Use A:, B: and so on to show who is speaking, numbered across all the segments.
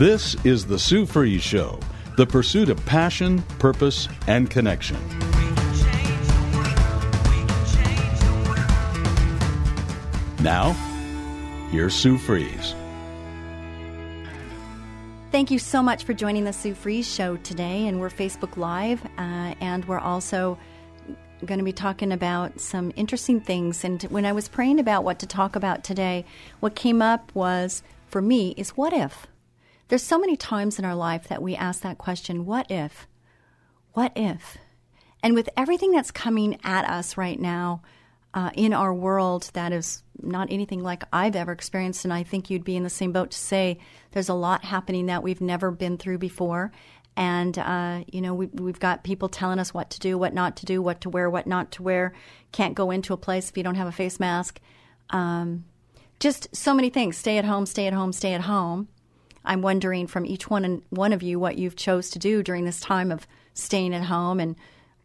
A: This is the Sue Fries Show, the pursuit of passion, purpose, and connection. Now, here's Sue Fries.
B: Thank you so much for joining the Sue Fries Show today. And we're Facebook Live, uh, and we're also going to be talking about some interesting things. And when I was praying about what to talk about today, what came up was, for me, is what if? There's so many times in our life that we ask that question, what if? What if? And with everything that's coming at us right now uh, in our world that is not anything like I've ever experienced, and I think you'd be in the same boat to say there's a lot happening that we've never been through before. And, uh, you know, we, we've got people telling us what to do, what not to do, what to wear, what not to wear. Can't go into a place if you don't have a face mask. Um, just so many things. Stay at home, stay at home, stay at home. I'm wondering from each one and one of you what you've chose to do during this time of staying at home and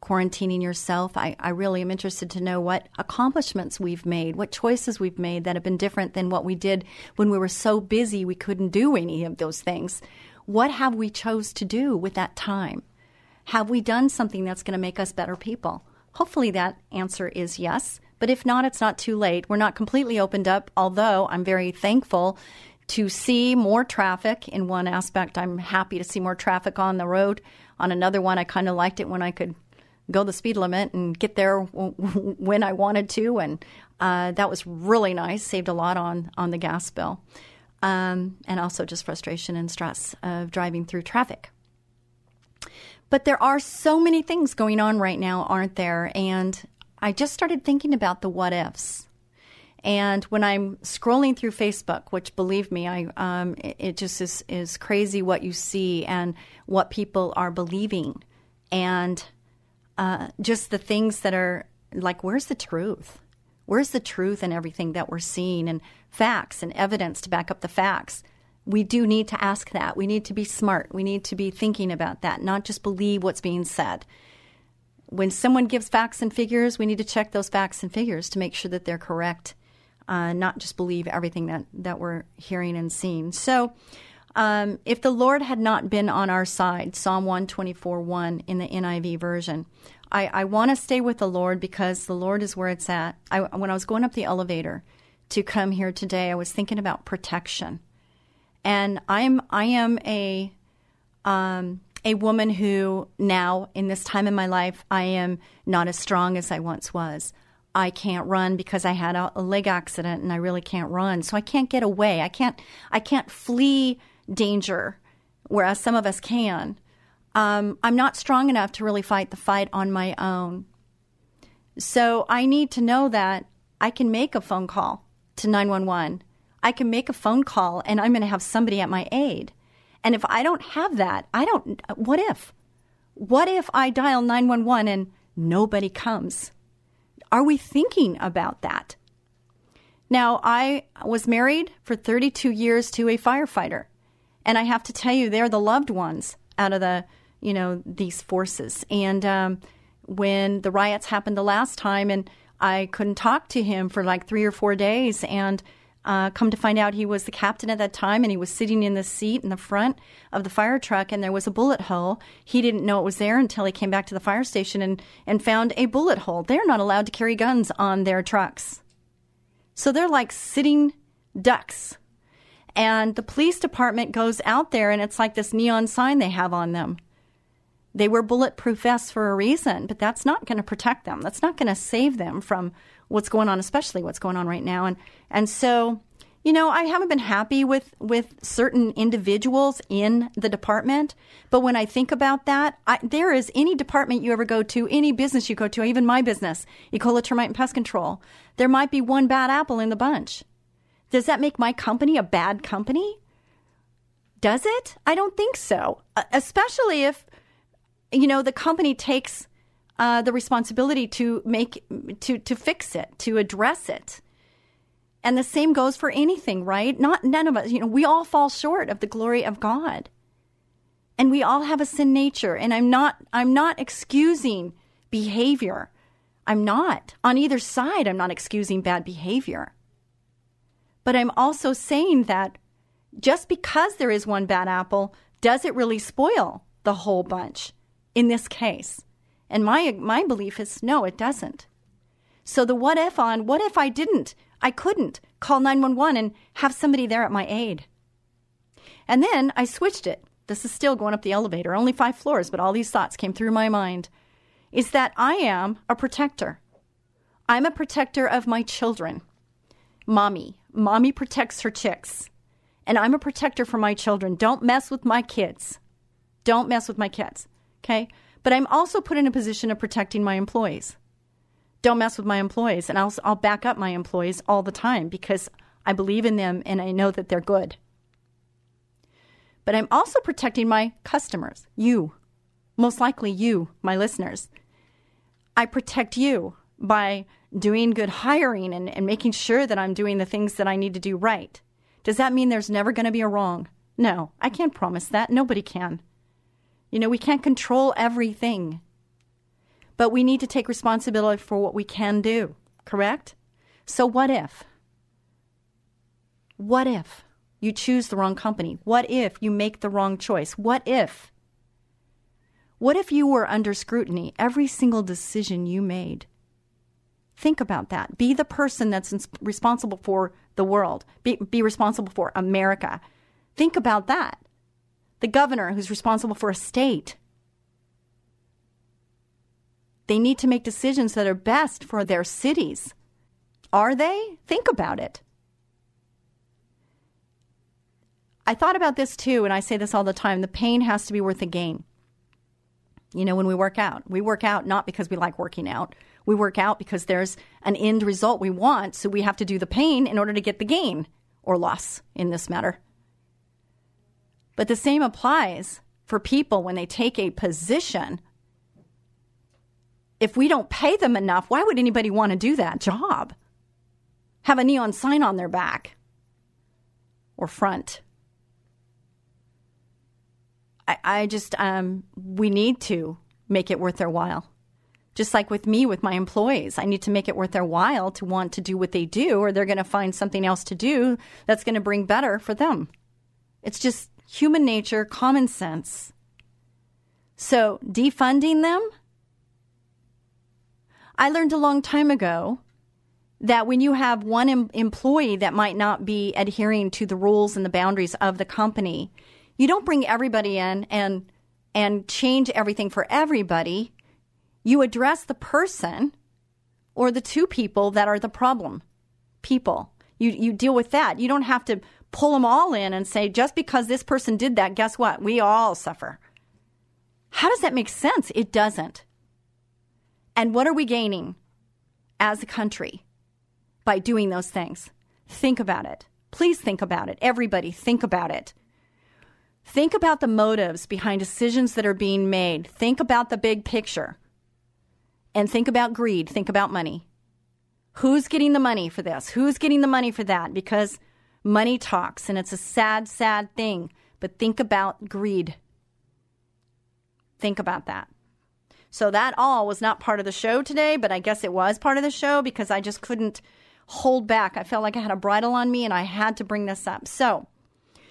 B: quarantining yourself. I, I really am interested to know what accomplishments we've made, what choices we've made that have been different than what we did when we were so busy we couldn't do any of those things. What have we chose to do with that time? Have we done something that's going to make us better people? Hopefully that answer is yes. But if not, it's not too late. We're not completely opened up, although I'm very thankful to see more traffic. In one aspect, I'm happy to see more traffic on the road. On another one, I kind of liked it when I could go the speed limit and get there when I wanted to, and uh, that was really nice. Saved a lot on on the gas bill, um, and also just frustration and stress of driving through traffic. But there are so many things going on right now, aren't there? And I just started thinking about the what ifs. And when I'm scrolling through Facebook, which believe me, I um, it, it, just is is crazy what you see and what people are believing, and uh, just the things that are like, where's the truth? Where's the truth in everything that we're seeing and facts and evidence to back up the facts? We do need to ask that. We need to be smart. We need to be thinking about that, not just believe what's being said. When someone gives facts and figures, we need to check those facts and figures to make sure that they're correct uh, not just believe everything that, that we're hearing and seeing. So, um, if the Lord had not been on our side, Psalm 124 1 in the NIV version, I, I want to stay with the Lord because the Lord is where it's at. I, when I was going up the elevator to come here today, I was thinking about protection. And I'm I am a um, a woman who now in this time in my life I am not as strong as I once was. I can't run because I had a, a, leg accident and I really can't run. So I can't get away. I can't I can't flee danger, whereas some of us can. Um, I'm not strong enough to really fight the fight on my own. So I need to know that I can make a phone call to 911. I can make a phone call and I'm going to have somebody at my aid. And if I don't have that, I don't. What if? What if I dial 911 and nobody comes? Are we thinking about that? Now, I was married for 32 years to a firefighter, and I have to tell you, they're the loved ones out of the, you know, these forces. And um, when the riots happened the last time, and I couldn't talk to him for like three or four days, and uh, come to find out, he was the captain at that time, and he was sitting in the seat in the front of the fire truck, and there was a bullet hole. He didn't know it was there until he came back to the fire station and, and found a bullet hole. They're not allowed to carry guns on their trucks. So they're like sitting ducks. And the police department goes out there, and it's like this neon sign they have on them. They wear bulletproof vests for a reason, but that's not going to protect them. That's not going to save them from what's going on, especially what's going on right now. And and so You know, I haven't been happy with, with certain individuals in the department, but when I think about that, I, there is any department you ever go to, any business you go to, even my business, Ecola Termite and Pest Control, there might be one bad apple in the bunch. Does that make my company a bad company? Does it? I don't think so. Uh, especially if, you know, the company takes uh, the responsibility to make to to fix it, to address it. And the same goes for anything, right? Not none of us, you know, we all fall short of the glory of God. And we all have a sin nature, and I'm not I'm not excusing behavior. I'm not. On either side, I'm not excusing bad behavior. But I'm also saying that just because there is one bad apple, does it really spoil the whole bunch in this case? And my my belief is no, it doesn't. So the what if on what if I didn't I couldn't call 911 and have somebody there at my aid. And then I switched it. This is still going up the elevator, only five floors, but all these thoughts came through my mind. Is that I am a protector. I'm a protector of my children. Mommy. Mommy protects her chicks. And I'm a protector for my children. Don't mess with my kids. Don't mess with my kids. Okay? But I'm also put in a position of protecting my employees don't mess with my employees. And I'll, I'll back up my employees all the time because I believe in them and I know that they're good. But I'm also protecting my customers, you, most likely you, my listeners. I protect you by doing good hiring and, and making sure that I'm doing the things that I need to do right. Does that mean there's never going to be a wrong? No, I can't promise that. Nobody can. You know, we can't control everything. But we need to take responsibility for what we can do, correct? So, what if? What if you choose the wrong company? What if you make the wrong choice? What if? What if you were under scrutiny every single decision you made? Think about that. Be the person that's responsible for the world, be, be responsible for America. Think about that. The governor who's responsible for a state. They need to make decisions that are best for their cities. Are they? Think about it. I thought about this too, and I say this all the time the pain has to be worth the gain. You know, when we work out, we work out not because we like working out. We work out because there's an end result we want, so we have to do the pain in order to get the gain or loss in this matter. But the same applies for people when they take a position if we don't pay them enough, why would anybody want to do that job? Have a neon sign on their back or front. I, I just, um, we need to make it worth their while. Just like with me, with my employees, I need to make it worth their while to want to do what they do, or they're going to find something else to do that's going to bring better for them. It's just human nature, common sense. So defunding them, I learned a long time ago that when you have one em- employee that might not be adhering to the rules and the boundaries of the company, you don't bring everybody in and and change everything for everybody. You address the person or the two people that are the problem people. You you deal with that. You don't have to pull them all in and say just because this person did that, guess what? We all suffer. How does that make sense? It doesn't. And what are we gaining as a country by doing those things? Think about it. Please think about it. Everybody, think about it. Think about the motives behind decisions that are being made. Think about the big picture. And think about greed. Think about money. Who's getting the money for this? Who's getting the money for that? Because money talks, and it's a sad, sad thing. But think about greed. Think about that. So that all was not part of the show today, but I guess it was part of the show because I just couldn't hold back. I felt like I had a bridle on me and I had to bring this up. So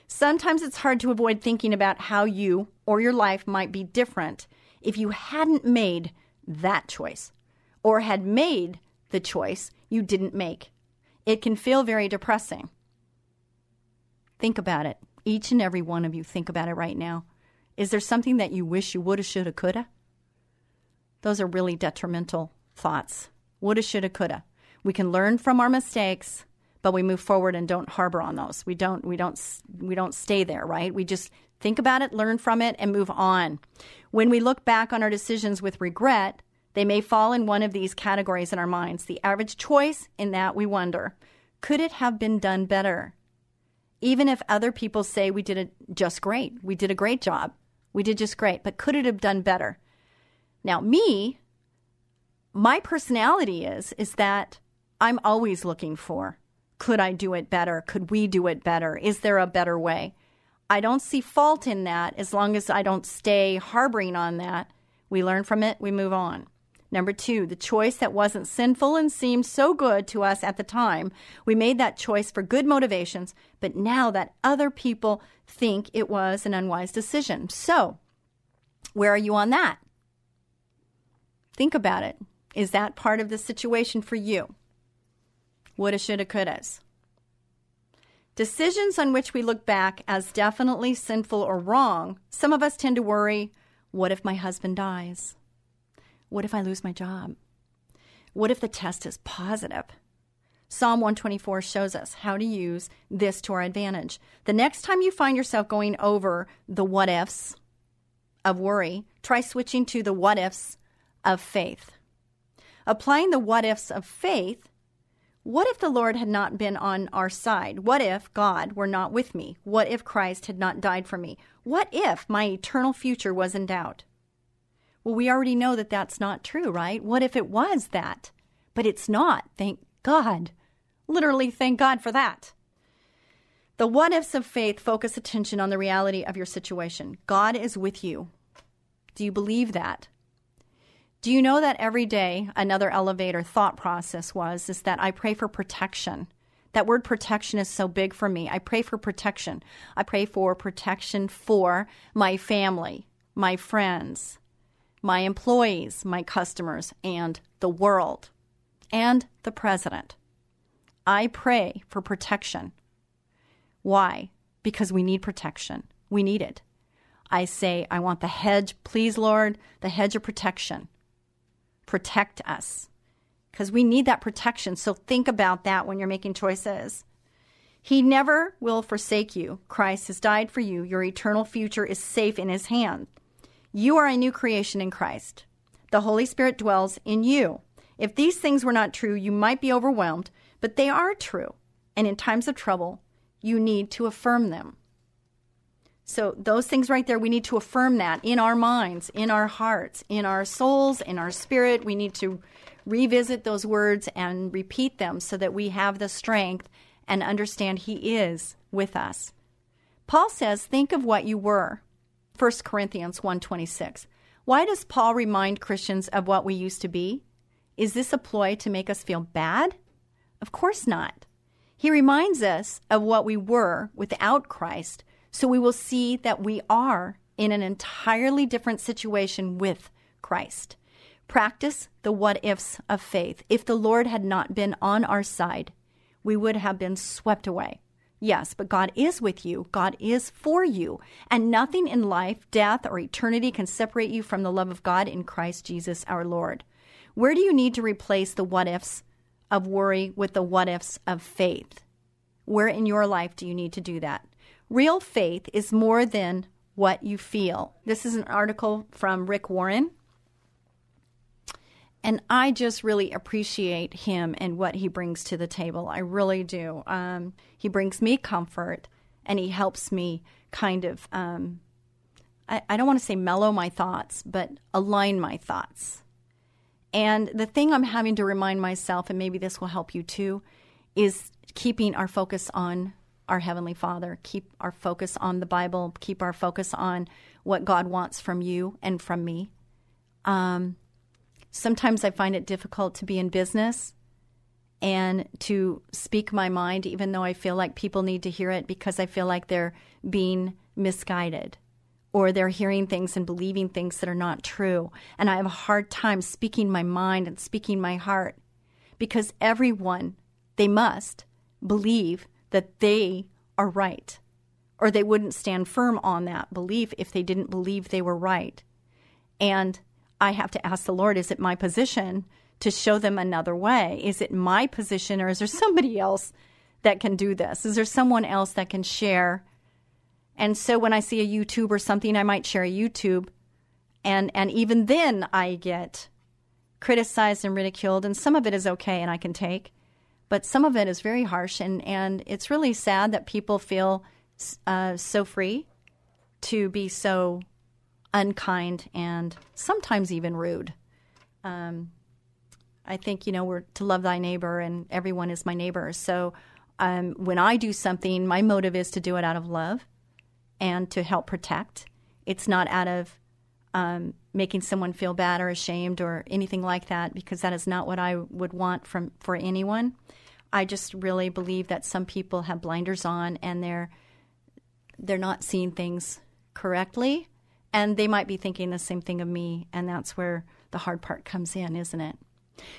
B: sometimes it's hard to avoid thinking about how you or your life might be different if you hadn't made that choice or had made the choice you didn't make. It can feel very depressing. Think about it. Each and every one of you, think about it right now. Is there something that you wish you woulda, shoulda, coulda? Those are really detrimental thoughts. Woulda, shoulda, coulda. We can learn from our mistakes, but we move forward and don't harbor on those. We don't we don't we don't stay there, right? We just think about it, learn from it and move on. When we look back on our decisions with regret, they may fall in one of these categories in our minds. The average choice in that we wonder, could it have been done better? Even if other people say we did it just great, we did a great job, we did just great, but could it have done better? Now, me, my personality is is that I'm always looking for could I do it better? Could we do it better? Is there a better way? I don't see fault in that as long as I don't stay harboring on that. We learn from it, we move on. Number two, the choice that wasn't sinful and seemed so good to us at the time. We made that choice for good motivations, but now that other people think it was an unwise decision. So, where are you on that? Think about it. Is that part of the situation for you? Woulda, shoulda, couldas. Decisions on which we look back as definitely sinful or wrong, some of us tend to worry what if my husband dies? What if I lose my job? What if the test is positive? Psalm 124 shows us how to use this to our advantage. The next time you find yourself going over the what ifs of worry, try switching to the what ifs of faith. Applying the what ifs of faith, what if the Lord had not been on our side? What if God were not with me? What if Christ had not died for me? What if my eternal future was in doubt? Well, we already know that that's not true, right? What if it was that? But it's not. Thank God. Literally, thank God for that. The what ifs of faith focus attention on the reality of your situation. God is with you. Do you believe that? Do you know that every day another elevator thought process was is that I pray for protection. That word protection is so big for me. I pray for protection. I pray for protection for my family, my friends, my employees, my customers, and the world, and the president. I pray for protection. Why? Because we need protection. We need it. I say, I want the hedge, please, Lord, the hedge of protection protect us because we need that protection. So think about that when you're making choices. He never will forsake you. Christ has died for you. Your eternal future is safe in his hand. You are a new creation in Christ. The Holy Spirit dwells in you. If these things were not true, you might be overwhelmed, but they are true. And in times of trouble, you need to affirm them. So, those things right there, we need to affirm that in our minds, in our hearts, in our souls, in our spirit. We need to revisit those words and repeat them so that we have the strength and understand He is with us. Paul says, Think of what you were. 1 Corinthians 1:26. Why does Paul remind Christians of what we used to be? Is this a ploy to make us feel bad? Of course not. He reminds us of what we were without Christ so we will see that we are in an entirely different situation with Christ. Practice the what ifs of faith. If the Lord had not been on our side, we would have been swept away. Yes, but God is with you. God is for you. And nothing in life, death, or eternity can separate you from the love of God in Christ Jesus our Lord. Where do you need to replace the what ifs of worry with the what ifs of faith? Where in your life do you need to do that? Real faith is more than what you feel. This is an article from Rick Warren. And I just really appreciate him and what he brings to the table. I really do. Um, he brings me comfort and he helps me kind of, um, I, I don't want to say mellow my thoughts, but align my thoughts. And the thing I'm having to remind myself, and maybe this will help you too, is keeping our focus on our Heavenly Father, keep our focus on the Bible, keep our focus on what God wants from you and from me. Um, sometimes I find it difficult to be in business and to speak my mind, even though I feel like people need to hear it because I feel like they're being misguided or they're hearing things and believing things that are not true. And I have a hard time speaking my mind and speaking my heart because everyone, they must believe that they are right, or they wouldn't stand firm on that belief if they didn't believe they were right. And I have to ask the Lord, is it my position to show them another way? Is it my position, or is there somebody else that can do this? Is there someone else that can share? And so when I see a YouTube or something, I might share a YouTube, and and even then I get criticized and ridiculed, and some of it is okay and I can take, but some of it is very harsh, and and it's really sad that people feel uh, so free to be so unkind and sometimes even rude. Um, I think you know we're to love thy neighbor, and everyone is my neighbor. So um, when I do something, my motive is to do it out of love and to help protect. It's not out of um, making someone feel bad or ashamed or anything like that, because that is not what I would want from for anyone. I just really believe that some people have blinders on and they're they're not seeing things correctly, and they might be thinking the same thing of me, and that's where the hard part comes in, isn't it?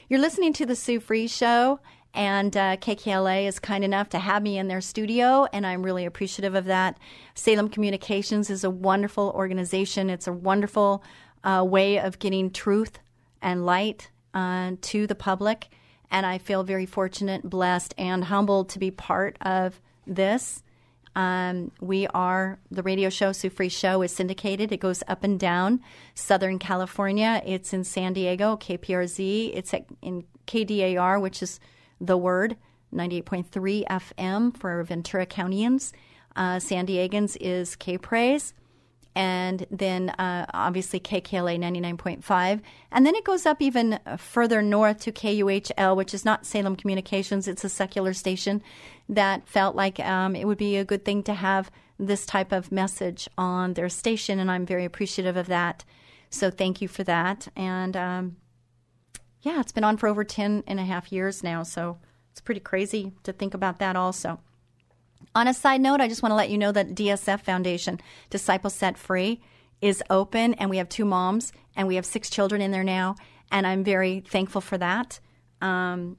B: You're listening to the Sue Fries Show, and uh, KKLA is kind enough to have me in their studio, and I'm really appreciative of that. Salem Communications is a wonderful organization. It's a wonderful uh, way of getting truth and light uh, to the public, and I feel very fortunate, blessed, and humbled to be part of this. Um, we are the radio show, Sue Fries Show, is syndicated. It goes up and down Southern California. It's in San Diego, KPRZ. It's at, in KDAR, which is the word 98.3 FM for Ventura Countyans. Uh, San Diegans is K Praise and then uh, obviously KKLA 99.5. And then it goes up even further north to KUHL, which is not Salem Communications, it's a secular station that felt like um, it would be a good thing to have this type of message on their station, and I'm very appreciative of that. So thank you for that. And um, yeah, it's been on for over 10 and a half years now, so it's pretty crazy to think about that also. On a side note, I just want to let you know that DSF Foundation, Disciple Set Free, is open, and we have two moms, and we have six children in there now, and I'm very thankful for that. Um,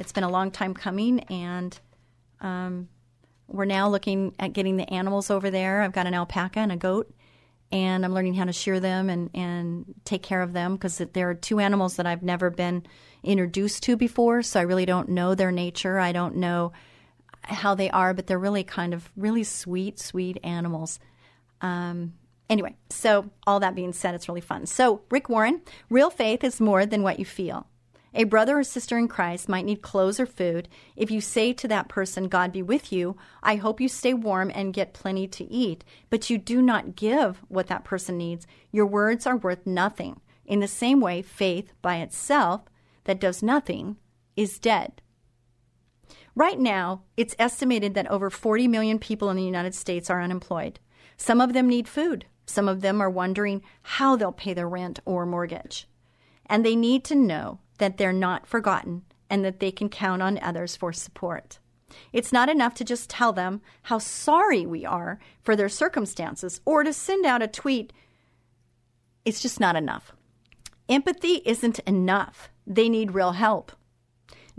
B: it's been a long time coming, and um, we're now looking at getting the animals over there. I've got an alpaca and a goat, and I'm learning how to shear them and, and take care of them because there are two animals that I've never been introduced to before, so I really don't know their nature. I don't know how they are, but they're really kind of really sweet, sweet animals. Um, anyway, so all that being said, it's really fun. So, Rick Warren, real faith is more than what you feel. A brother or sister in Christ might need clothes or food. If you say to that person, God be with you, I hope you stay warm and get plenty to eat, but you do not give what that person needs, your words are worth nothing. In the same way, faith by itself that does nothing is dead. Right now, it's estimated that over 40 million people in the United States are unemployed. Some of them need food. Some of them are wondering how they'll pay their rent or mortgage. And they need to know that they're not forgotten and that they can count on others for support. It's not enough to just tell them how sorry we are for their circumstances or to send out a tweet. It's just not enough. Empathy isn't enough. They need real help.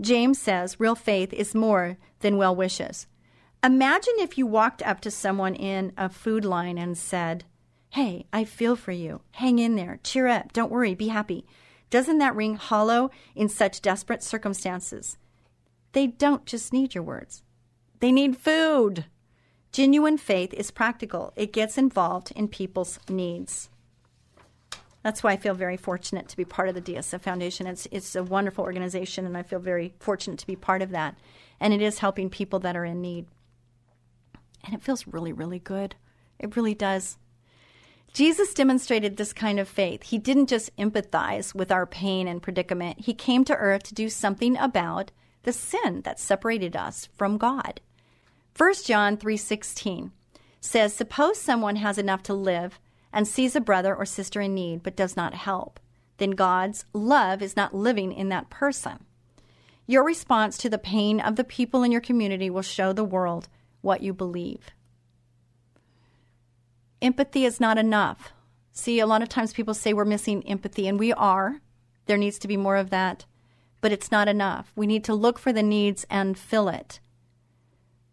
B: James says real faith is more than well wishes. Imagine if you walked up to someone in a food line and said, Hey, I feel for you. Hang in there. Cheer up. Don't worry. Be happy. Doesn't that ring hollow in such desperate circumstances? They don't just need your words, they need food. Genuine faith is practical, it gets involved in people's needs. That's why I feel very fortunate to be part of the DSF Foundation. It's, it's a wonderful organization, and I feel very fortunate to be part of that. And it is helping people that are in need. And it feels really, really good. It really does. Jesus demonstrated this kind of faith. He didn't just empathize with our pain and predicament. He came to earth to do something about the sin that separated us from God. 1 John 3:16 says, "Suppose someone has enough to live and sees a brother or sister in need but does not help, then God's love is not living in that person. Your response to the pain of the people in your community will show the world what you believe. Empathy is not enough. See, a lot of times people say we're missing empathy, and we are. There needs to be more of that, but it's not enough. We need to look for the needs and fill it.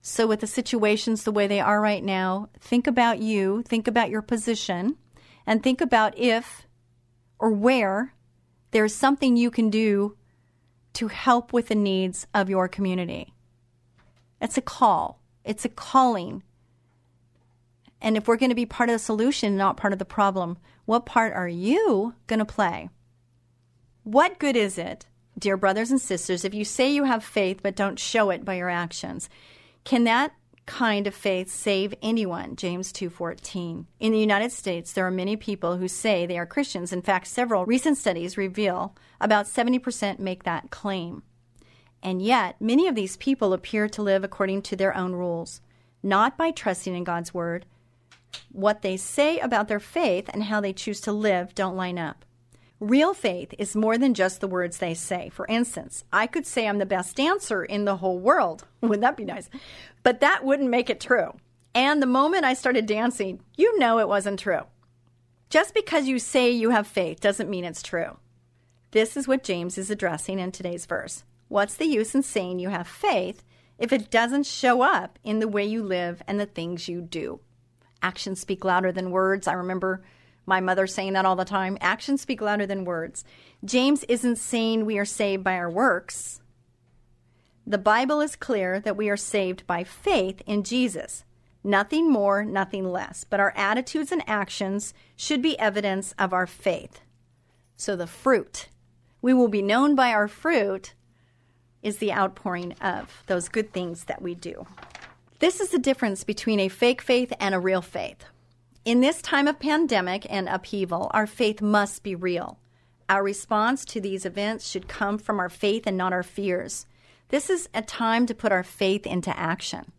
B: So, with the situations the way they are right now, think about you, think about your position, and think about if or where there's something you can do to help with the needs of your community. It's a call, it's a calling. And if we're going to be part of the solution, not part of the problem, what part are you going to play? What good is it, dear brothers and sisters, if you say you have faith but don't show it by your actions? Can that kind of faith save anyone? James 2:14. In the United States, there are many people who say they are Christians. In fact, several recent studies reveal about 70% make that claim. And yet, many of these people appear to live according to their own rules, not by trusting in God's word. What they say about their faith and how they choose to live don't line up. Real faith is more than just the words they say. For instance, I could say I'm the best dancer in the whole world. Wouldn't that be nice? But that wouldn't make it true. And the moment I started dancing, you know it wasn't true. Just because you say you have faith doesn't mean it's true. This is what James is addressing in today's verse. What's the use in saying you have faith if it doesn't show up in the way you live and the things you do? Actions speak louder than words. I remember my mother saying that all the time. Actions speak louder than words. James isn't saying we are saved by our works. The Bible is clear that we are saved by faith in Jesus. Nothing more, nothing less. But our attitudes and actions should be evidence of our faith. So the fruit. We will be known by our fruit is the outpouring of those good things that we do. This is the difference between a fake faith and a real faith. In this time of pandemic and upheaval, our faith must be real. Our response to these events should come from our faith and not our fears. This is a time to put our faith into action.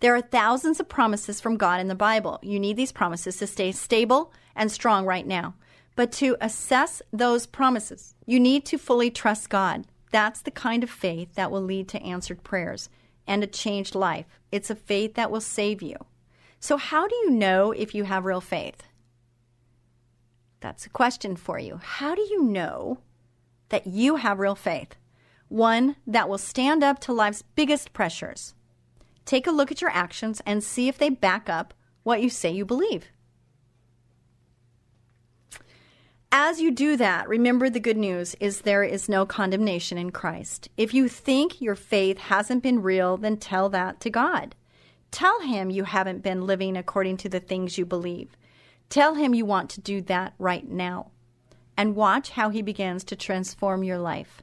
B: There are thousands of promises from God in the Bible. You need these promises to stay stable and strong right now. But to assess those promises, you need to fully trust God. That's the kind of faith that will lead to answered prayers and a changed life. It's a faith that will save you. So, how do you know if you have real faith? That's a question for you. How do you know that you have real faith? One that will stand up to life's biggest pressures. Take a look at your actions and see if they back up what you say you believe. As you do that, remember the good news is there is no condemnation in Christ. If you think your faith hasn't been real, then tell that to God. Tell him you haven't been living according to the things you believe. Tell him you want to do that right now. And watch how he begins to transform your life.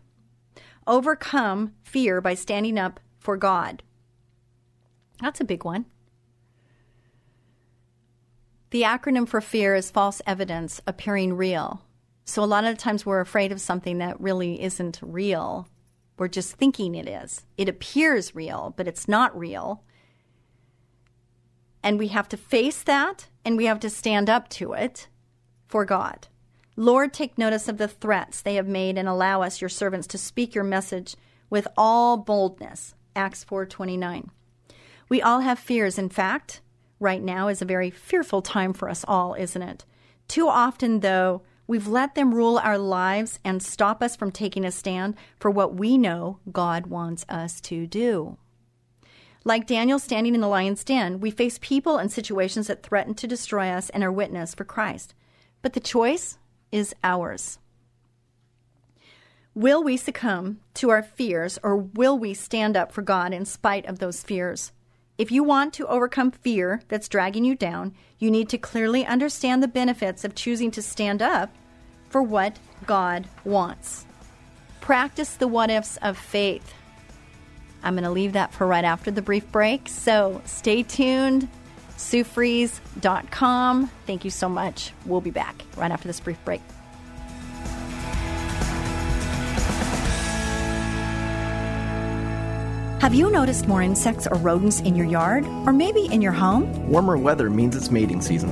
B: Overcome fear by standing up for God. That's a big one. The acronym for fear is false evidence appearing real. So a lot of times we're afraid of something that really isn't real. We're just thinking it is. It appears real, but it's not real. And we have to face that and we have to stand up to it for God. Lord, take notice of the threats they have made and allow us, your servants, to speak your message with all boldness. Acts 4:29. We all have fears. In fact, right now is a very fearful time for us all, isn't it? Too often, though, we've let them rule our lives and stop us from taking a stand for what we know God wants us to do. Like Daniel standing in the lion's den, we face people and situations that threaten to destroy us and our witness for Christ. But the choice is ours. Will we succumb to our fears or will we stand up for God in spite of those fears? If you want to overcome fear that's dragging you down, you need to clearly understand the benefits of choosing to stand up for what God wants. Practice the what ifs of faith. I'm going to leave that for right after the brief break. So stay tuned. SueFries.com. Thank you so much. We'll be back right after this brief break. Have you noticed more insects or rodents in your yard? Or maybe in your home?
C: Warmer weather means it's mating season.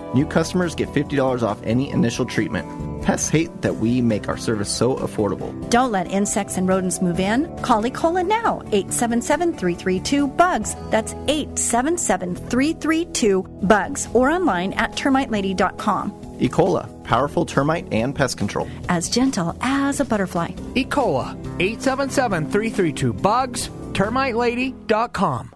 C: New customers get $50 off any initial treatment. Pests hate that we make our service so affordable.
B: Don't let insects and rodents move in. Call Ecola now, 877 332 BUGS. That's 877 332 BUGS or online at termitelady.com.
C: Ecola, powerful termite and pest control.
B: As gentle as a butterfly.
D: Ecola, 877 332 BUGS, termitelady.com.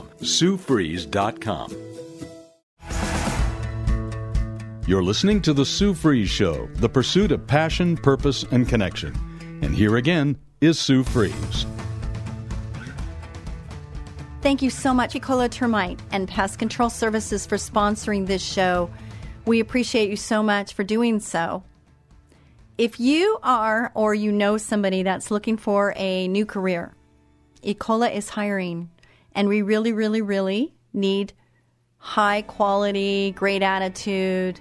A: SueFries.com. You're listening to The Sue Fries Show, the pursuit of passion, purpose, and connection. And here again is Sue Fries.
B: Thank you so much, Ecola Termite and Pest Control Services, for sponsoring this show. We appreciate you so much for doing so. If you are or you know somebody that's looking for a new career, Ecola is hiring, and we really, really, really need high quality, great attitude,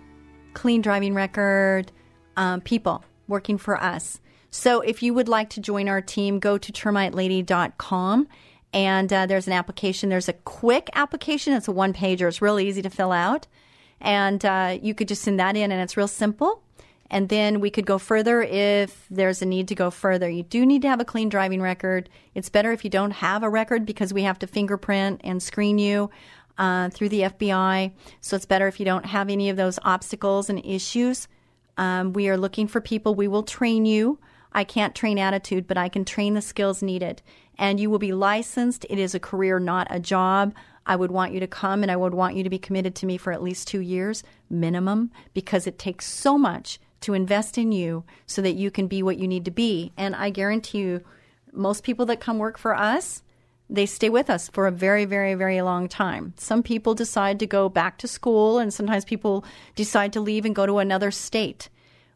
B: clean driving record um, people working for us. So if you would like to join our team, go to termitelady.com and uh, there's an application. There's a quick application. It's a one pager. It's really easy to fill out. And uh, you could just send that in, and it's real simple. And then we could go further if there's a need to go further. You do need to have a clean driving record. It's better if you don't have a record because we have to fingerprint and screen you uh, through the FBI. So it's better if you don't have any of those obstacles and issues. Um, we are looking for people. We will train you. I can't train attitude, but I can train the skills needed. And you will be licensed. It is a career, not a job. I would want you to come and I would want you to be committed to me for at least two years minimum because it takes so much to invest in you so that you can be what you need to be. And I guarantee you, most people that come work for us, they stay with us for a very, very, very long time. Some people decide to go back to school, and sometimes people decide to leave and go to another state.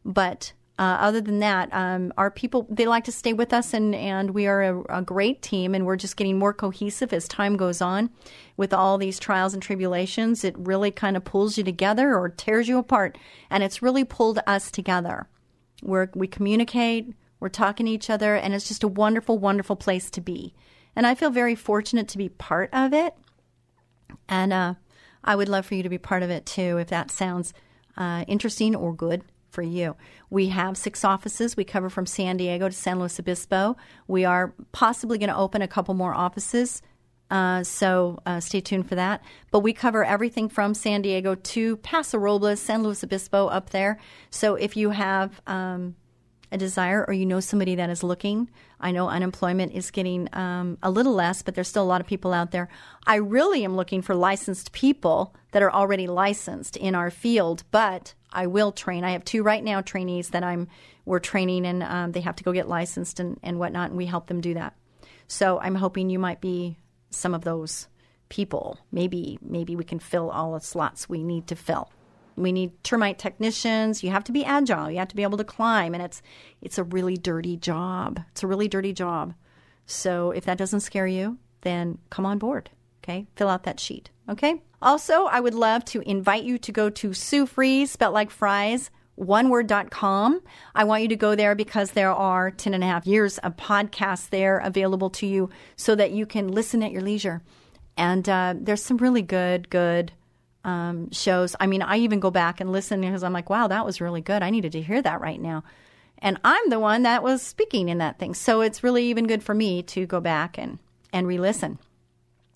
B: But uh, other than that, um, our people they like to stay with us, and and we are a, a, great team, and we're just getting more cohesive as time goes on. With all these trials and tribulations, it really kind of pulls you together or tears you apart, and it's really pulled us together. Where we communicate, we're talking to each other, and it's just a wonderful, wonderful place to be. And I feel very fortunate to be part of it, and uh, I would love for you to be part of it too, if that sounds uh, interesting or good for you. We have six offices. We cover from San Diego to San Luis Obispo. We are possibly going to open a couple more offices. Uh, so uh, stay tuned for that. But we cover everything from San Diego to Paso Robles, San Luis Obispo up there. So if you have um, a desire or you know somebody that is looking, I know unemployment is getting um, a little less, but there's still a lot of people out there. I really am looking for licensed people that are already licensed in our field, but I will train. I have two right now trainees that I'm we're training, and um, they have to go get licensed and, and whatnot, and we help them do that. So I'm hoping you might be some of those people. Maybe maybe we can fill all the slots we need to fill. We need termite technicians. You have to be agile. You have to be able to climb, and it's it's a really dirty job. It's a really dirty job. So if that doesn't scare you, then come on board. Okay, fill out that sheet. Okay. Also, I would love to invite you to go to Sue Fries, spelled like fries, oneword.com. I want you to go there because there are 10 and a half years of podcasts there available to you so that you can listen at your leisure. And uh, there's some really good, good um, shows. I mean, I even go back and listen because I'm like, wow, that was really good. I needed to hear that right now. And I'm the one that was speaking in that thing. So it's really even good for me to go back and, and re listen.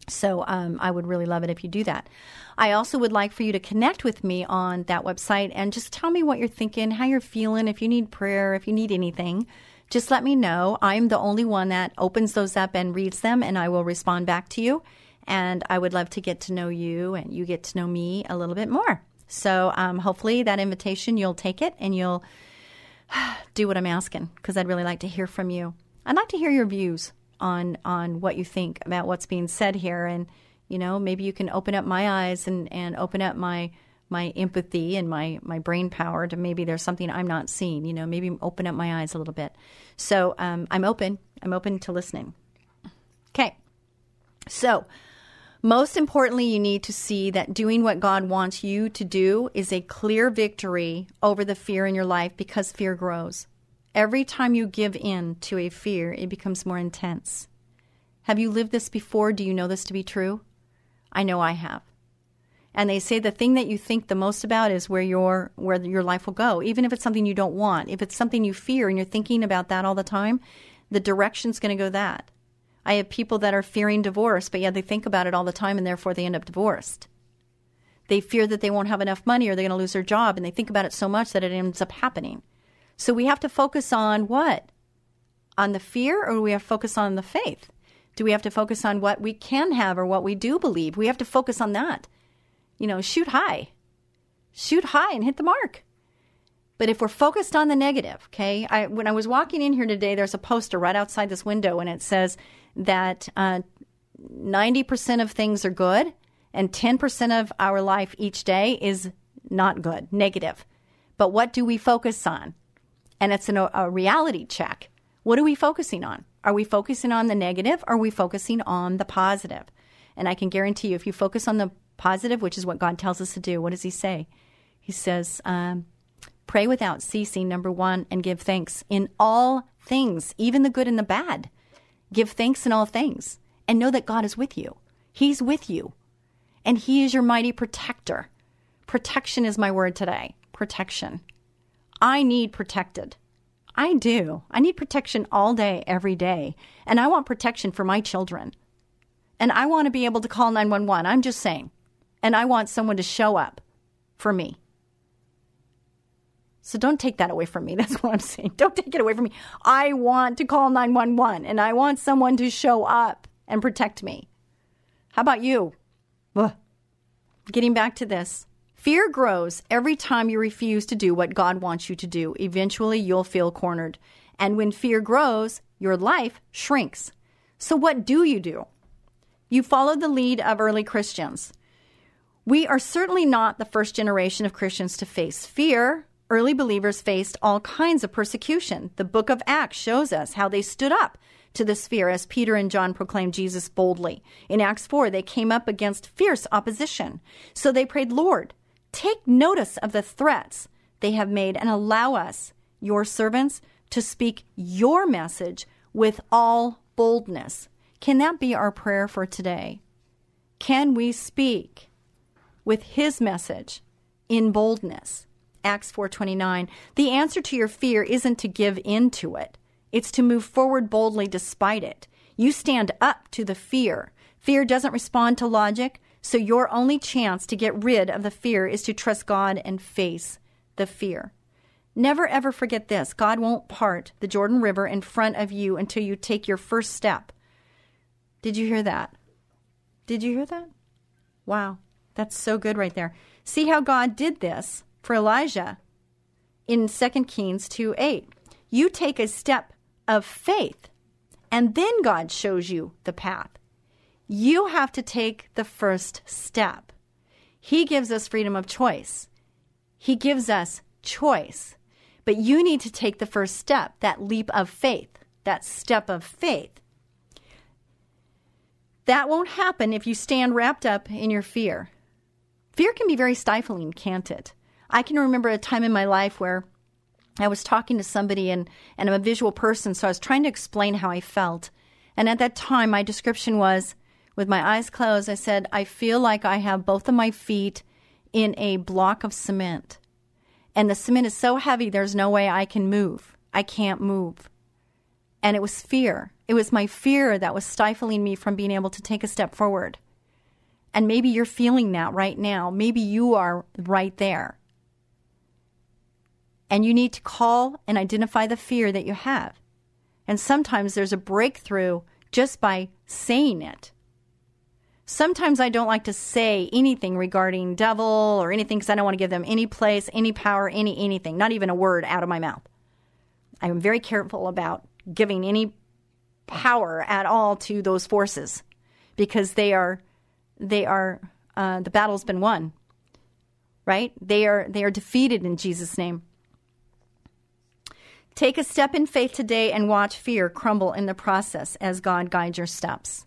B: So um, I would really love it if you do that. I also would like for you to connect with me on that website and just tell me what you're thinking, how you're feeling, if you need prayer, if you need anything. just let me know. I'm the only one that opens those up and reads them, and I will respond back to you. And I would love to get to know you and you get to know me a little bit more. So um, hopefully, that invitation, you'll take it and you'll do what I'm asking because I'd really like to hear from you. I'd like to hear your views on on what you think about what's being said here, and you know maybe you can open up my eyes and and open up my my empathy and my my brain power to maybe there's something I'm not seeing. You know, maybe open up my eyes a little bit. So um, I'm open. I'm open to listening. Okay. So most importantly, you need to see that doing what God wants you to do is a clear victory over the fear in your life because fear grows. Every time you give in to a fear, it becomes more intense. Have you lived this before? Do you know this to be true? I know I have. And they say the thing that you think the most about is where your where your life will go, even if it's something you don't want. If it's something you fear and you're thinking about that all the time, the direction's going to go that. I have people that are fearing divorce, but yet they think about it all the time and therefore they end up divorced. They fear that they won't have enough money or they're going to lose their job and they think about it so much that it ends up happening. So we have to focus on what? On the fear or we have to focus on the faith? Do we have to focus on what we can have or what we do believe? We have to focus on that. You know, shoot high. Shoot high and hit the mark. But if we're focused on the negative, okay, I, when I was walking in here today, there's a poster right outside this window, and it says that uh, 90% of things are good and 10% of our life each day is not good, negative. But what do we focus on? And it's an, a reality check. What are we focusing on? Are we focusing on the negative? Or are we focusing on the positive? And I can guarantee you, if you focus on the positive, which is what God tells us to do, what does He say? He says, um, pray without ceasing, number one, and give thanks in all things, even the good and the bad. Give thanks in all things and know that God is with you. He's with you. And He is your mighty protector. Protection is my word today. Protection. I need protected. I do. I need protection all day, every day. And I want protection for my children. And I want to be able to call 911. I'm just saying. And I want someone to show up for me. So don't take that away from me. That's what I'm saying. Don't take it away from me. I want to call 911 and I want someone to show up and protect me. How about you? Ugh. Getting back to this. Fear grows every time you refuse to do what God wants you to do. Eventually, you'll feel cornered. And when fear grows, your life shrinks. So, what do you do? You follow the lead of early Christians. We are certainly not the first generation of Christians to face fear, early believers faced all kinds of persecution. The book of Acts shows us how they stood up to this fear as Peter and John proclaimed Jesus boldly. In Acts 4, they came up against fierce opposition. So they prayed, Lord, take notice of the threats they have made and allow us, your servants, to speak your message with all boldness. Can that be our prayer for today? Can we speak with his message in boldness? Acts 4:29. The answer to your fear isn't to give in to it. It's to move forward boldly despite it. You stand up to the fear. Fear doesn't respond to logic, so your only chance to get rid of the fear is to trust God and face the fear. Never ever forget this God won't part the Jordan River in front of you until you take your first step. Did you hear that? Did you hear that? Wow, that's so good right there. See how God did this for Elijah in 2 Kings 2 8. You take a step of faith, and then God shows you the path. You have to take the first step. He gives us freedom of choice. He gives us choice. But you need to take the first step, that leap of faith, that step of faith. That won't happen if you stand wrapped up in your fear. Fear can be very stifling, can't it? I can remember a time in my life where I was talking to somebody and, and I'm a visual person, so I was trying to explain how I felt. And at that time, my description was with my eyes closed, I said, I feel like I have both of my feet in a block of cement. And the cement is so heavy, there's no way I can move. I can't move. And it was fear. It was my fear that was stifling me from being able to take a step forward. And maybe you're feeling that right now. Maybe you are right there. And you need to call and identify the fear that you have. And sometimes there's a breakthrough just by saying it. Sometimes I don't like to say anything regarding devil or anything because I don't want to give them any place, any power, any anything, not even a word out of my mouth. I am very careful about giving any power at all to those forces because they are they are uh, the battle's been won right? They are they are defeated in jesus name. Take a step in faith today and watch fear crumble in the process as god guides your steps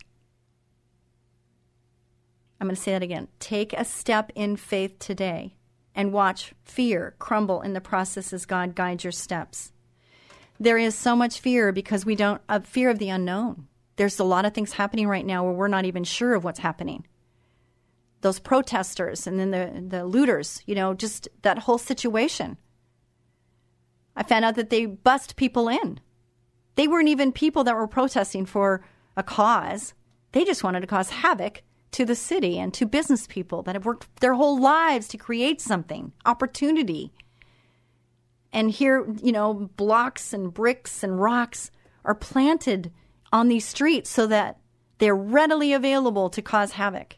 B: i'm going to say that again take a step in faith today and watch fear crumble in the process as god guides your steps there is so much fear because we don't uh, fear of the unknown. There's a lot of things happening right now where we're not even sure of what's happening. Those protesters and then the the looters, you know, just that whole situation. I found out that they bust people in. They weren't even people that were protesting for a cause. They just wanted to cause havoc to the city and to business people that have worked their whole lives to create something, opportunity and here, you know, blocks and bricks and rocks are planted on these streets so that they're readily available to cause havoc.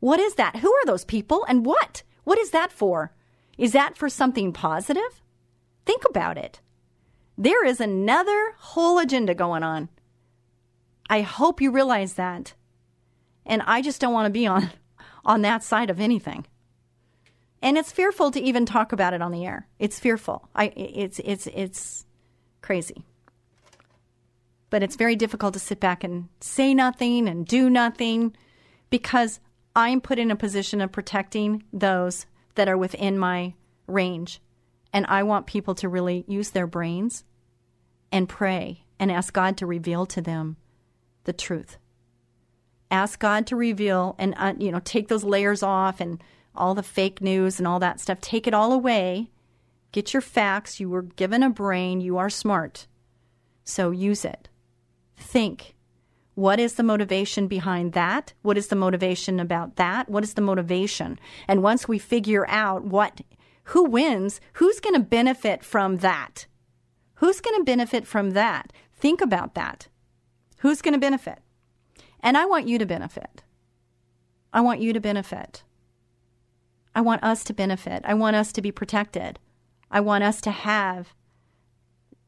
B: What is that? Who are those people and what? What is that for? Is that for something positive? Think about it. There is another whole agenda going on. I hope you realize that. And I just don't want to be on on that side of anything and it's fearful to even talk about it on the air. It's fearful. I it's it's it's crazy. But it's very difficult to sit back and say nothing and do nothing because I'm put in a position of protecting those that are within my range. And I want people to really use their brains and pray and ask God to reveal to them the truth. Ask God to reveal and uh, you know take those layers off and all the fake news and all that stuff. Take it all away. Get your facts. You were given a brain. You are smart. So use it. Think. What is the motivation behind that? What is the motivation about that? What is the motivation? And once we figure out what who wins, who's going to benefit from that? Who's going to benefit from that? Think about that. Who's going to benefit? And I want you to benefit. I want you to benefit. I want us to benefit. I want us to be protected. I want us to have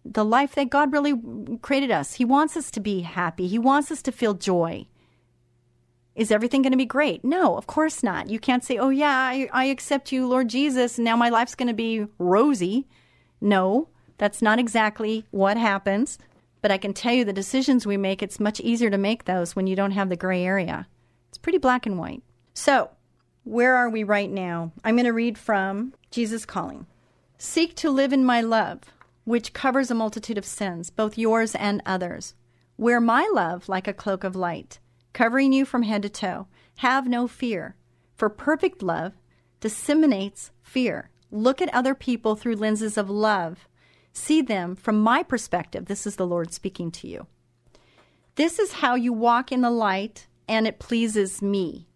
B: the life that God really created us. He wants us to be happy. He wants us to feel joy. Is everything going to be great? No, of course not. You can't say, oh, yeah, I, I accept you, Lord Jesus, and now my life's going to be rosy. No, that's not exactly what happens. But I can tell you the decisions we make, it's much easier to make those when you don't have the gray area. It's pretty black and white. So, where are we right now? I'm going to read from Jesus Calling. Seek to live in my love, which covers a multitude of sins, both yours and others. Wear my love like a cloak of light, covering you from head to toe. Have no fear, for perfect love disseminates fear. Look at other people through lenses of love. See them from my perspective. This is the Lord speaking to you. This is how you walk in the light, and it pleases me.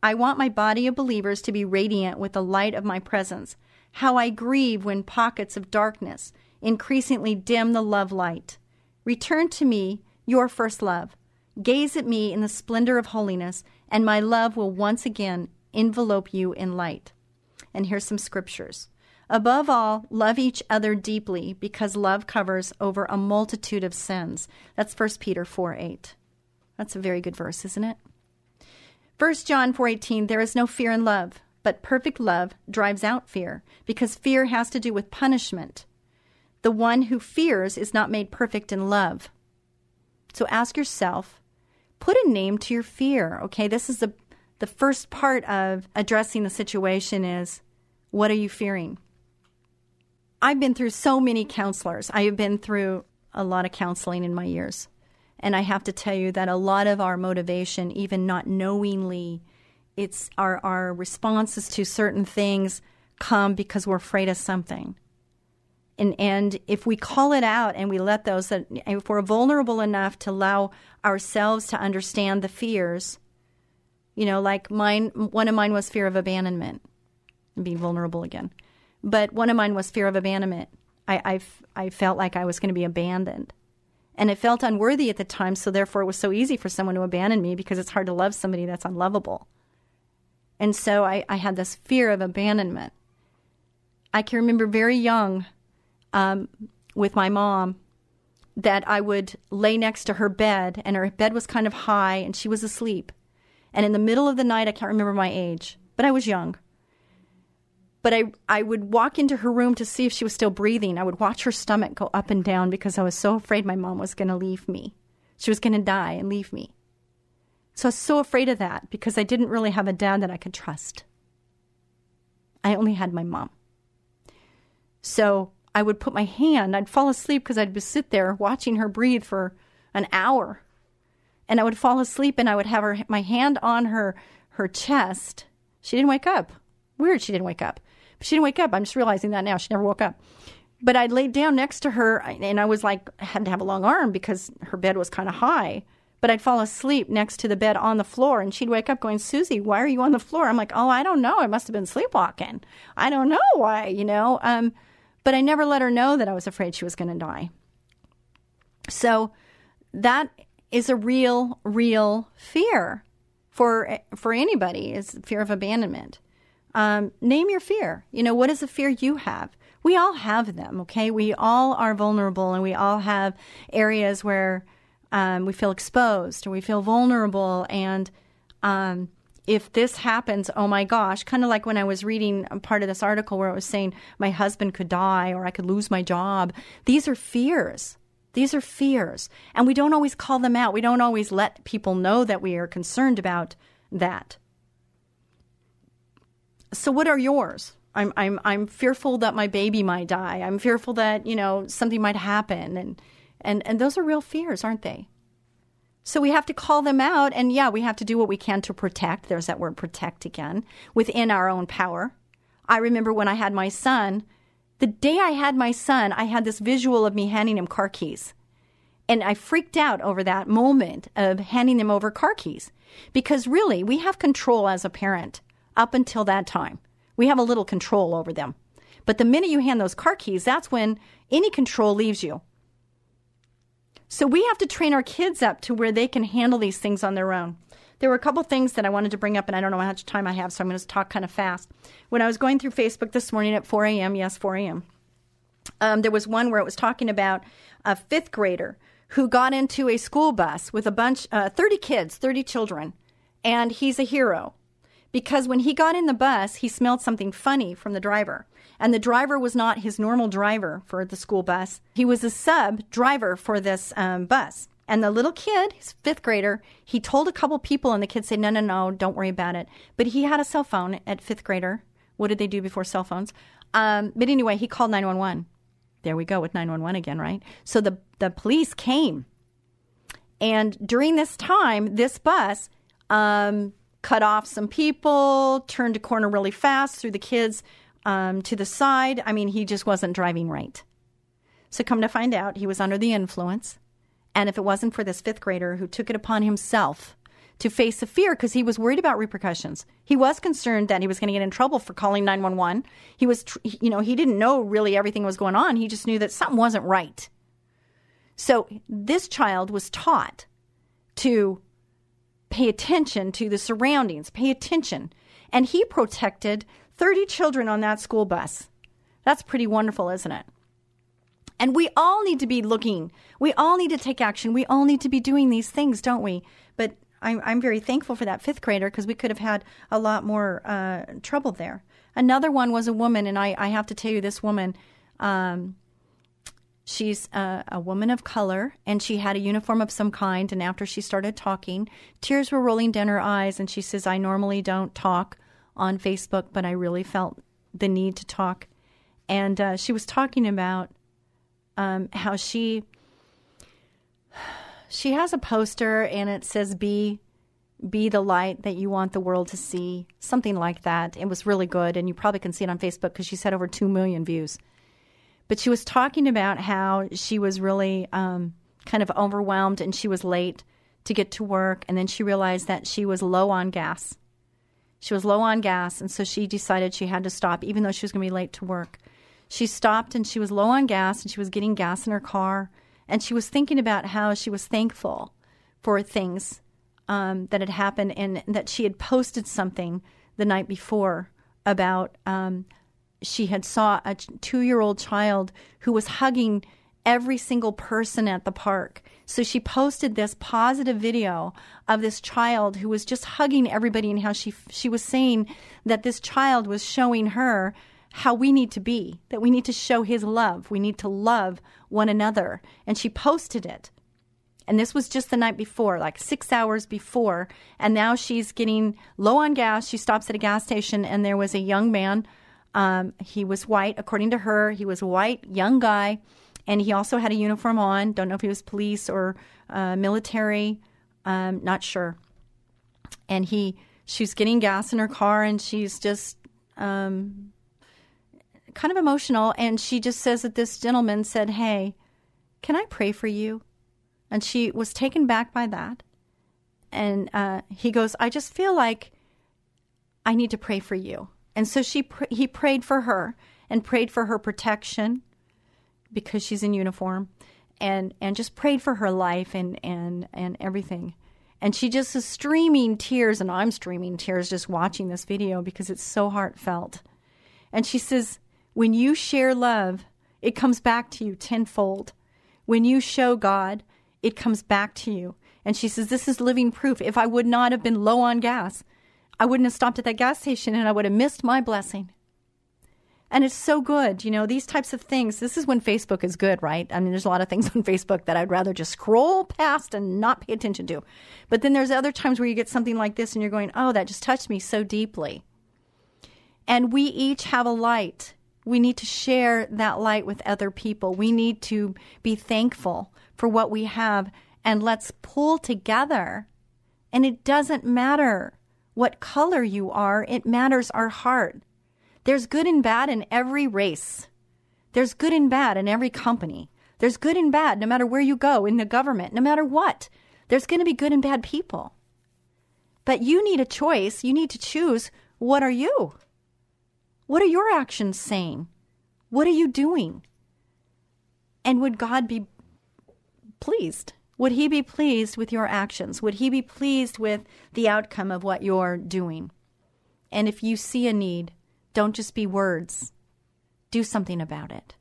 B: I want my body of believers to be radiant with the light of my presence. How I grieve when pockets of darkness increasingly dim the love light. Return to me your first love. Gaze at me in the splendor of holiness, and my love will once again envelope you in light. And here's some scriptures. Above all, love each other deeply because love covers over a multitude of sins. That's 1 Peter 4 8. That's a very good verse, isn't it? 1 John 4:18 There is no fear in love, but perfect love drives out fear, because fear has to do with punishment. The one who fears is not made perfect in love. So ask yourself, put a name to your fear. Okay, this is the the first part of addressing the situation is what are you fearing? I've been through so many counselors. I have been through a lot of counseling in my years. And I have to tell you that a lot of our motivation, even not knowingly, it's our, our responses to certain things come because we're afraid of something. And, and if we call it out and we let those that if we're vulnerable enough to allow ourselves to understand the fears, you know, like mine, one of mine was fear of abandonment, being vulnerable again. But one of mine was fear of abandonment. I, I, I felt like I was going to be abandoned And it felt unworthy at the time, so therefore it was so easy for someone to abandon me because it's hard to love somebody that's unlovable. And so I, I had this fear of abandonment. I can remember very young um, with my mom that I would lay next to her bed, and her bed was kind of high, and she was asleep. And in the middle of the night, I can't remember my age, but I was young. But I, I would walk into her room to see if she was still breathing. I would watch her stomach go up and down because I was so afraid my mom was going to leave me. She was going to die and leave me. So I was so afraid of that because I didn't really have a dad that I could trust. I only had my mom. So I would put my hand, I'd fall asleep because I'd sit there watching her breathe for an hour. And I would fall asleep and I would have her my hand on her her chest. She didn't wake up. Weird she didn't wake up. She didn't wake up. I'm just realizing that now. She never woke up. But I laid down next to her and I was like I had to have a long arm because her bed was kind of high. But I'd fall asleep next to the bed on the floor and she'd wake up going, Susie, why are you on the floor? I'm like, oh, I don't know. I must have been sleepwalking. I don't know why, you know. Um, but I never let her know that I was afraid she was going to die. So that is a real, real fear for for anybody is fear of abandonment. Um, name your fear. You know what is the fear you have? We all have them. Okay, we all are vulnerable, and we all have areas where um, we feel exposed or we feel vulnerable, and um, if this happens, oh my gosh, kind of like when I was reading part of this article where it was saying my husband could die or I could lose my job. These are fears. These are fears. And we don't always call them out. We don't always let people know that we are concerned about that. So, what are yours? I'm, I'm, I'm fearful that my baby might die. I'm fearful that, you know, something might happen. And, and, and those are real fears, aren't they? So we have to call them out. And yeah, we have to do what we can to protect. There's that word protect again within our own power. I remember when I had my son, the day I had my son, I had this visual of me handing him car keys. And I freaked out over that moment of handing him over car keys because really we have control as a parent up until that time. We have a little control over them. But the minute you hand those car keys, that's when any control leaves you. So we have to train our kids up to where they can handle these things on their own. There were a couple things that I wanted to bring up, and I don't know how much time I have, so I'm going to talk kind of fast. When I was going through Facebook this morning at 4 a.m., yes, 4 a.m., um, there was one where it was talking about a fifth grader who got into a school bus with a bunch, uh, 30 kids, 30 children, and he's a hero because when he got in the bus, he smelled something funny from the driver. And the driver was not his normal driver for the school bus. He was a sub driver for this um, bus. And the little kid, his fifth grader, he told a couple people, and the kids said, No, no, no, don't worry about it. But he had a cell phone at fifth grader. What did they do before cell phones? Um, but anyway, he called 911. There we go with 911 again, right? So the, the police came. And during this time, this bus um, cut off some people, turned a corner really fast, threw the kids um, to the side. I mean, he just wasn't driving right. So, come to find out, he was under the influence. And if it wasn't for this fifth grader who took it upon himself to face the fear because he was worried about repercussions, he was concerned that he was going to get in trouble for calling 911. He was, you know, he didn't know really everything was going on. He just knew that something wasn't right. So, this child was taught to pay attention to the surroundings, pay attention. And he protected 30 children on that school bus. That's pretty wonderful, isn't it? And we all need to be looking. We all need to take action. We all need to be doing these things, don't we? But I'm, I'm very thankful for that fifth grader because we could have had a lot more uh, trouble there. Another one was a woman, and I, I have to tell you, this woman, um, She's a, a, woman of color, and she had a uniform of some kind. And after she started talking, tears were rolling down her eyes. And she says, I normally don't talk on Facebook, but I really felt the need to talk. And uh, she was talking about um, how she she has a poster, and it says, "Be be the light that you want the world to see," something like that. It was really good, and you probably can see it on Facebook because she's had over two million views. But she was talking about how she was really um, kind of overwhelmed and she was late to get to work. And then she realized that she was low on gas. She was low on gas. And so she decided she had to stop, even though she was going to be late to work. She stopped and she was low on gas and she was getting gas in her car. and she was thinking about how she was thankful for things um, that had happened and that she had posted something the night before about um, she had saw a two year old child who was hugging every single person at the park. So she posted this positive video of this child who was just hugging everybody and how she she was saying that this child was showing her how we need to be, that we need to show his love. We need to love one another. And she posted it. And this was just the night before, like six hours before. And now she's getting low on gas. She stops at a gas station, and there was a young man. Um, he was white, according to her. He was a white, young guy. And he also had a uniform on. Don't know if he was police or uh, military. Um, not sure. And he, she's getting gas in her car, and she's just um, kind of emotional. And she just says that this gentleman said, Hey, can I pray for you? And she was taken back by that. And uh, he goes, I just feel like I need to pray for you. And so she pr- he prayed for her and prayed for her protection because she's in uniform and and just prayed for her life and and and everything. And she just is streaming tears and I'm streaming tears just watching this video because it's so heartfelt. And she says, when you share love, it comes back to you tenfold. When you show God, it comes back to you. And she says, This is living proof. If I would not have been low on gas, I wouldn't have stopped at that gas station and I would have missed my blessing. And it's so good, you know, these types of things. This is when Facebook is good, right? I mean, there's a lot of things on Facebook that I'd rather just scroll past and not pay attention to. But then there's other times where you get something like this and you're going, oh, that just touched me so deeply. And we each have a light. We need to share that light with other people. We need to be thankful for what we have and let's pull together. And it doesn't matter what color you are, it matters our heart. There's good and bad in every race. There's good and bad in every company. There's good and bad no matter where you go in the government, no matter what. There's going to be good and bad people. But you need a choice. You need to choose what are you? What are your actions saying? What are you doing? And would God be pleased? Would he be pleased with your actions? Would he be pleased with the outcome of what you're doing? And if you see a need, don't just be words, do something about it.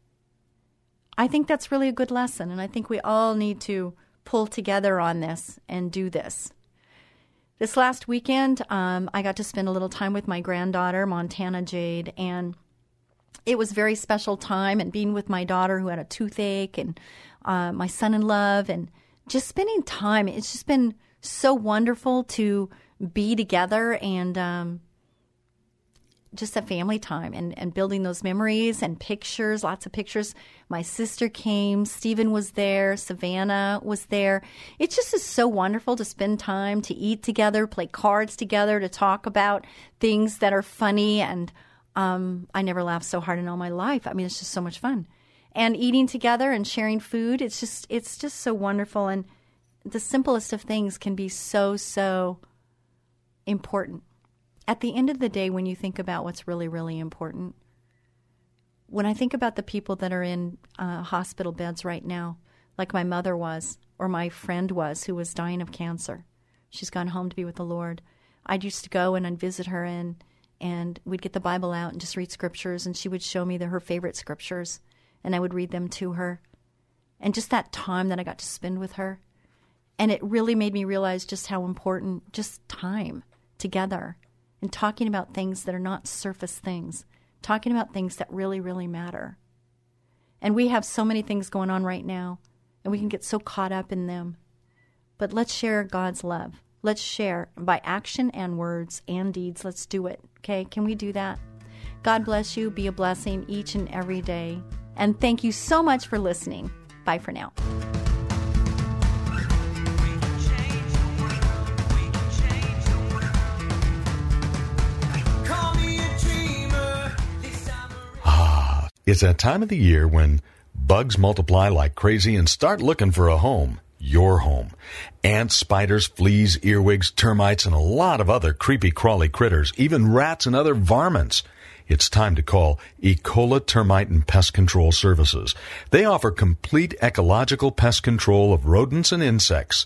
B: I think that's really a good lesson, and I think we all need to pull together on this and do this. This last weekend, um, I got to spend a little time with my granddaughter, Montana Jade, and it was very special time. And being with my daughter who had a toothache, and uh, my son in love, and just spending time. It's just been so wonderful to be together and um, just a family time and, and building those memories and pictures, lots of pictures. My sister came, Stephen was there, Savannah was there. It just is so wonderful to spend time to eat together, play cards together, to talk about things that are funny. And um, I never laughed so hard in all my life. I mean, it's just so much fun and eating together and sharing food. It's just it's just so wonderful and the simplest of things can be so so important. At the end of the day when you think about what's really really important, when I think about the people that are in uh, hospital beds right now, like my mother was or my friend was who was dying of cancer. She's gone home to be with the Lord. I used to go and I'd visit her and and we'd get the Bible out and just read scriptures and she would show me the, her favorite scriptures and I would read them to her. And just that time that I got to spend with her. And it really made me realize just how important just time together and talking about things that are not surface things, talking about things that really, really matter. And we have so many things going on right now, and we can get so caught up in them. But let's share God's love. Let's share by action and words and deeds. Let's do it. Okay? Can we do that? God bless you. Be a blessing each and every day. And thank you so much for listening. Bye for now.
E: Ah, it's that time of the year when bugs multiply like crazy and start looking for a home. Your home. Ants, spiders, fleas, earwigs, termites, and a lot of other creepy crawly critters, even rats and other varmints.
A: It's time to call Ecola Termite and Pest Control Services. They offer complete ecological pest control of rodents and insects.